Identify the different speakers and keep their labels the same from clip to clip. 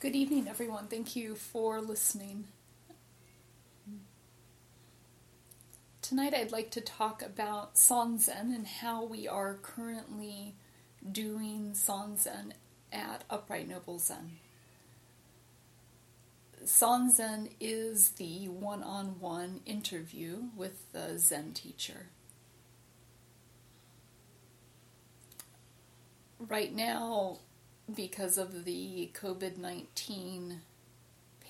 Speaker 1: Good evening, everyone. Thank you for listening. Tonight, I'd like to talk about Sanzen and how we are currently doing Sanzen at Upright Noble Zen. Sanzen is the one on one interview with the Zen teacher. Right now, because of the COVID 19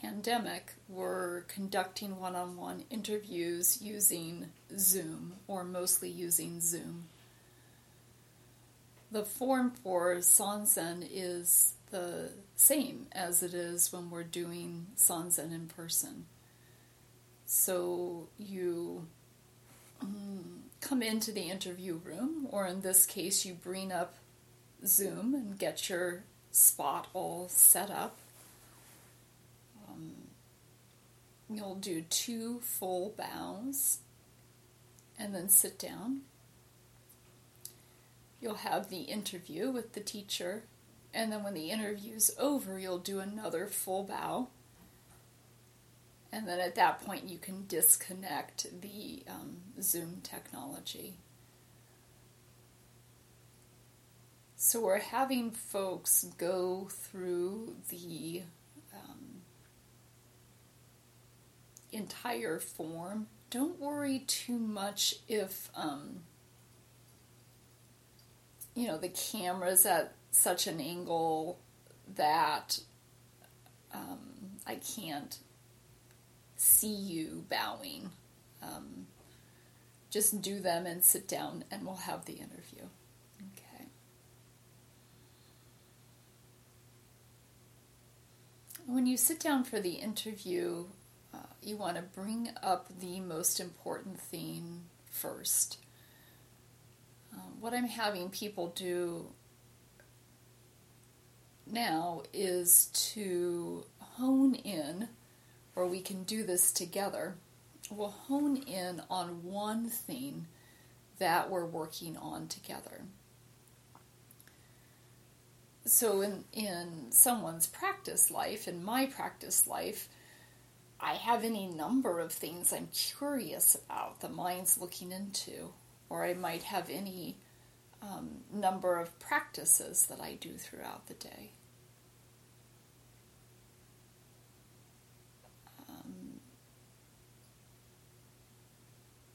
Speaker 1: pandemic, we're conducting one on one interviews using Zoom, or mostly using Zoom. The form for Sanzen is the same as it is when we're doing Sanzen in person. So you um, come into the interview room, or in this case, you bring up Zoom and get your spot all set up. Um, you'll do two full bows and then sit down. You'll have the interview with the teacher, and then when the interview's over, you'll do another full bow. And then at that point, you can disconnect the um, Zoom technology. So we're having folks go through the um, entire form. Don't worry too much if um, you know the camera's at such an angle that um, I can't see you bowing. Um, just do them and sit down, and we'll have the interview. When you sit down for the interview, uh, you want to bring up the most important thing first. Um, what I'm having people do now is to hone in, or we can do this together. We'll hone in on one thing that we're working on together so in in someone's practice life in my practice life i have any number of things i'm curious about the mind's looking into or i might have any um, number of practices that i do throughout the day. Um,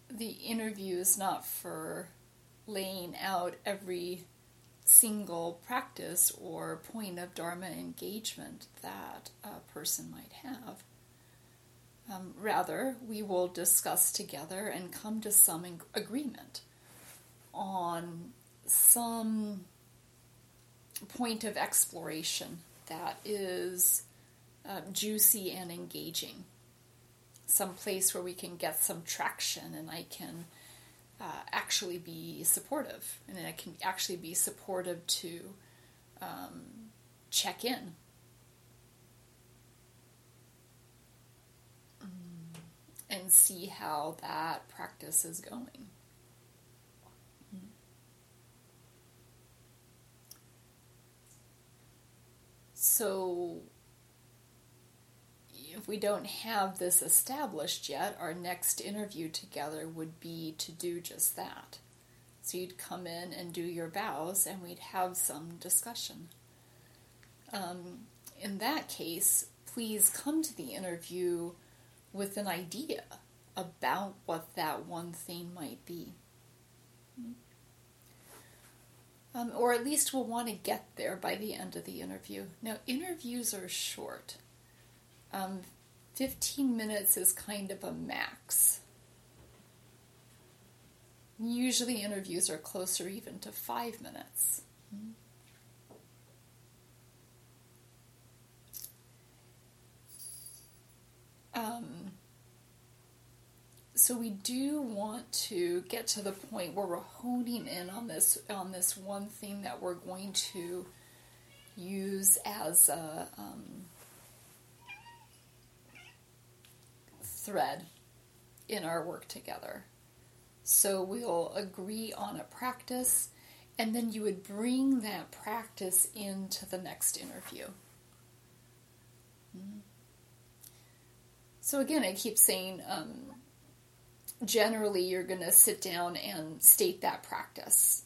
Speaker 1: the interview is not for laying out every single practice or point of Dharma engagement that a person might have. Um, rather, we will discuss together and come to some agreement on some point of exploration that is uh, juicy and engaging. Some place where we can get some traction and I can uh, actually be supportive, and it can actually be supportive to um, check in. Mm, and see how that practice is going. So, if we don't have this established yet, our next interview together would be to do just that. So you'd come in and do your bows, and we'd have some discussion. Um, in that case, please come to the interview with an idea about what that one thing might be. Um, or at least we'll want to get there by the end of the interview. Now, interviews are short. Um, 15 minutes is kind of a max. Usually, interviews are closer even to five minutes. Um, so we do want to get to the point where we're honing in on this on this one thing that we're going to use as a um, thread in our work together. So we'll agree on a practice, and then you would bring that practice into the next interview. Mm-hmm. So again, I keep saying, um, generally, you're going to sit down and state that practice,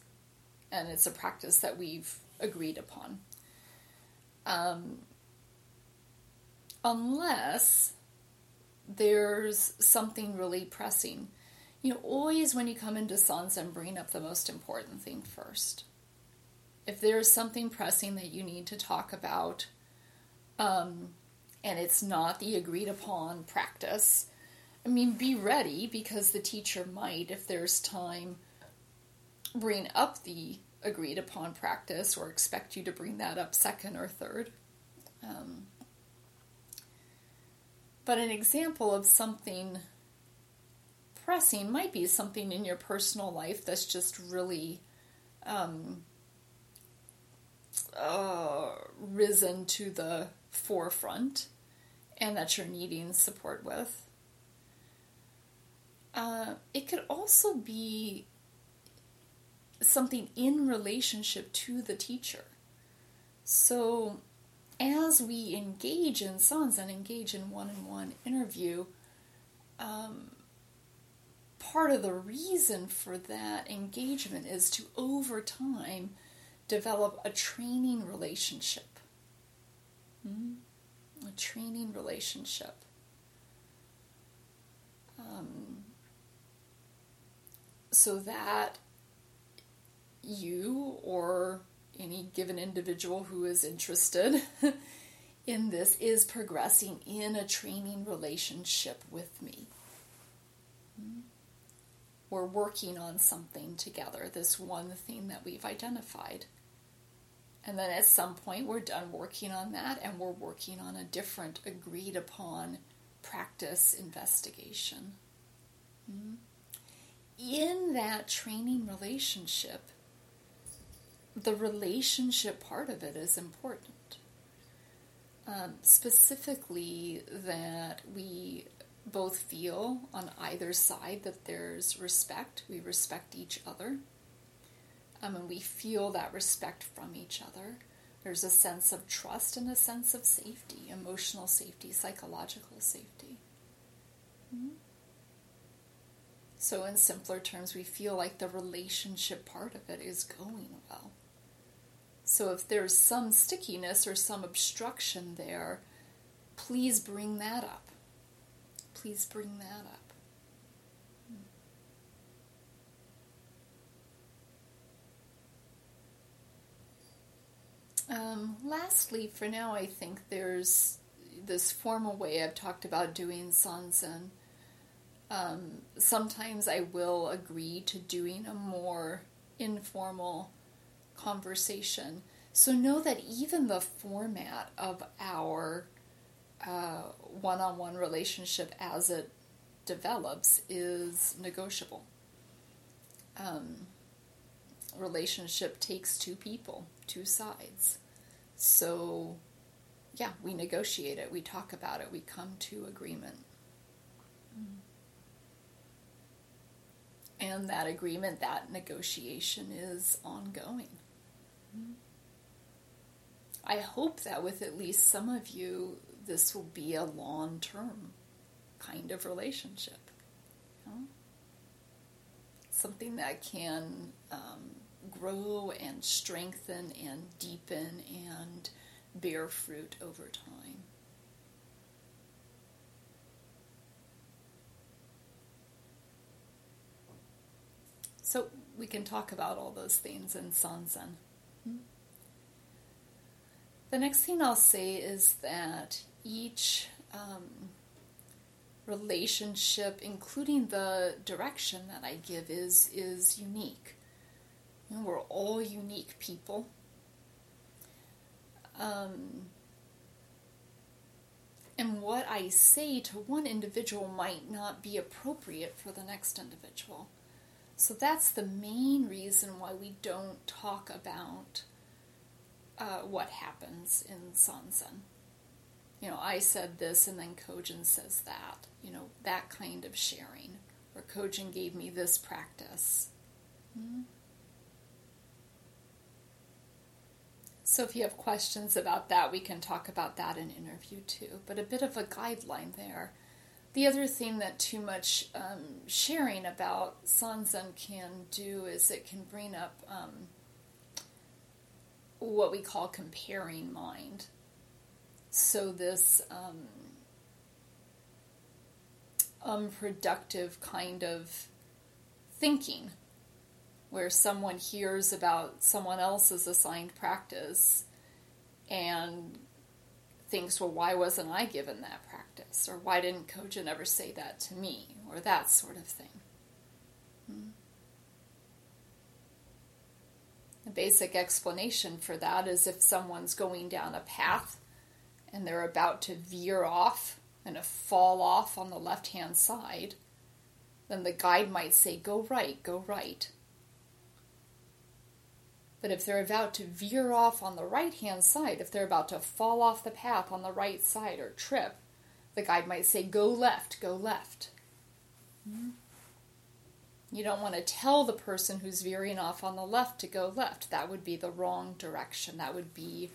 Speaker 1: and it's a practice that we've agreed upon. Um, unless there's something really pressing. You know, always when you come into Sanzen, bring up the most important thing first. If there's something pressing that you need to talk about, um, and it's not the agreed upon practice, I mean, be ready because the teacher might, if there's time, bring up the agreed upon practice or expect you to bring that up second or third. Um, but an example of something pressing might be something in your personal life that's just really um, uh, risen to the forefront and that you're needing support with. Uh, it could also be something in relationship to the teacher. So, as we engage in Sanzen engage in one on one interview, um, part of the reason for that engagement is to, over time, develop a training relationship. Mm-hmm. A training relationship. Um, so that you or any given individual who is interested in this is progressing in a training relationship with me. Hmm. We're working on something together, this one thing that we've identified. And then at some point, we're done working on that and we're working on a different agreed upon practice investigation. Hmm. In that training relationship, the relationship part of it is important. Um, specifically, that we both feel on either side that there's respect, we respect each other, um, and we feel that respect from each other. There's a sense of trust and a sense of safety, emotional safety, psychological safety. Mm-hmm. So, in simpler terms, we feel like the relationship part of it is going well. So if there's some stickiness or some obstruction there, please bring that up. Please bring that up. Um, lastly, for now, I think there's this formal way I've talked about doing sanzen. Um, sometimes I will agree to doing a more informal conversation. So know that even the format of our one on one relationship as it develops is negotiable. Um, relationship takes two people, two sides. So, yeah, we negotiate it, we talk about it, we come to agreement. And that agreement, that negotiation is ongoing. I hope that with at least some of you, this will be a long term kind of relationship. You know? Something that can um, grow and strengthen and deepen and bear fruit over time. So we can talk about all those things in Sanzen. The next thing I'll say is that each um, relationship, including the direction that I give, is is unique. We're all unique people. Um, and what I say to one individual might not be appropriate for the next individual. So that's the main reason why we don't talk about uh, what happens in Sanzen. You know, I said this and then Kojin says that. You know, that kind of sharing. Or Kojin gave me this practice. Mm-hmm. So if you have questions about that, we can talk about that in interview too. But a bit of a guideline there. The other thing that too much um, sharing about Sanzen can do is it can bring up um, what we call comparing mind. So this um, unproductive kind of thinking where someone hears about someone else's assigned practice and thinks, well, why wasn't I given that practice? Or why didn't Kojin ever say that to me? Or that sort of thing. Hmm. The basic explanation for that is if someone's going down a path and they're about to veer off and to fall off on the left hand side, then the guide might say, Go right, go right. But if they're about to veer off on the right hand side, if they're about to fall off the path on the right side or trip, the guide might say, Go left, go left. Mm-hmm. You don't want to tell the person who's veering off on the left to go left. That would be the wrong direction. That would be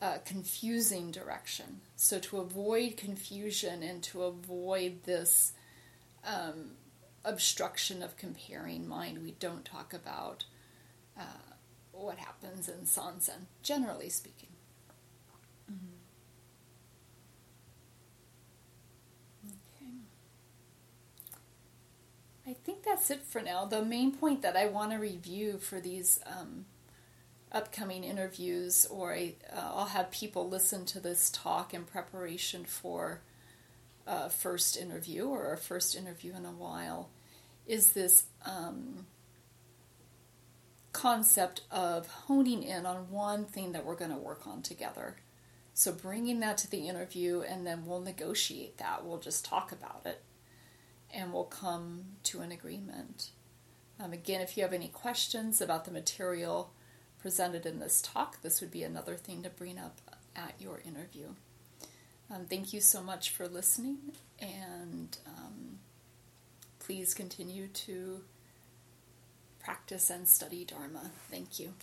Speaker 1: a confusing direction. So, to avoid confusion and to avoid this um, obstruction of comparing mind, we don't talk about uh, what happens in Sanzen, generally speaking. Mm-hmm. Okay. I think that's it for now. The main point that I want to review for these um, upcoming interviews, or uh, I'll have people listen to this talk in preparation for a first interview or a first interview in a while, is this. Um, concept of honing in on one thing that we're going to work on together. So bringing that to the interview, and then we'll negotiate that. We'll just talk about it, and we'll come to an agreement. Um, again, if you have any questions about the material presented in this talk, this would be another thing to bring up at your interview. Um, thank you so much for listening, and um, please continue to practice and study Dharma. Thank you.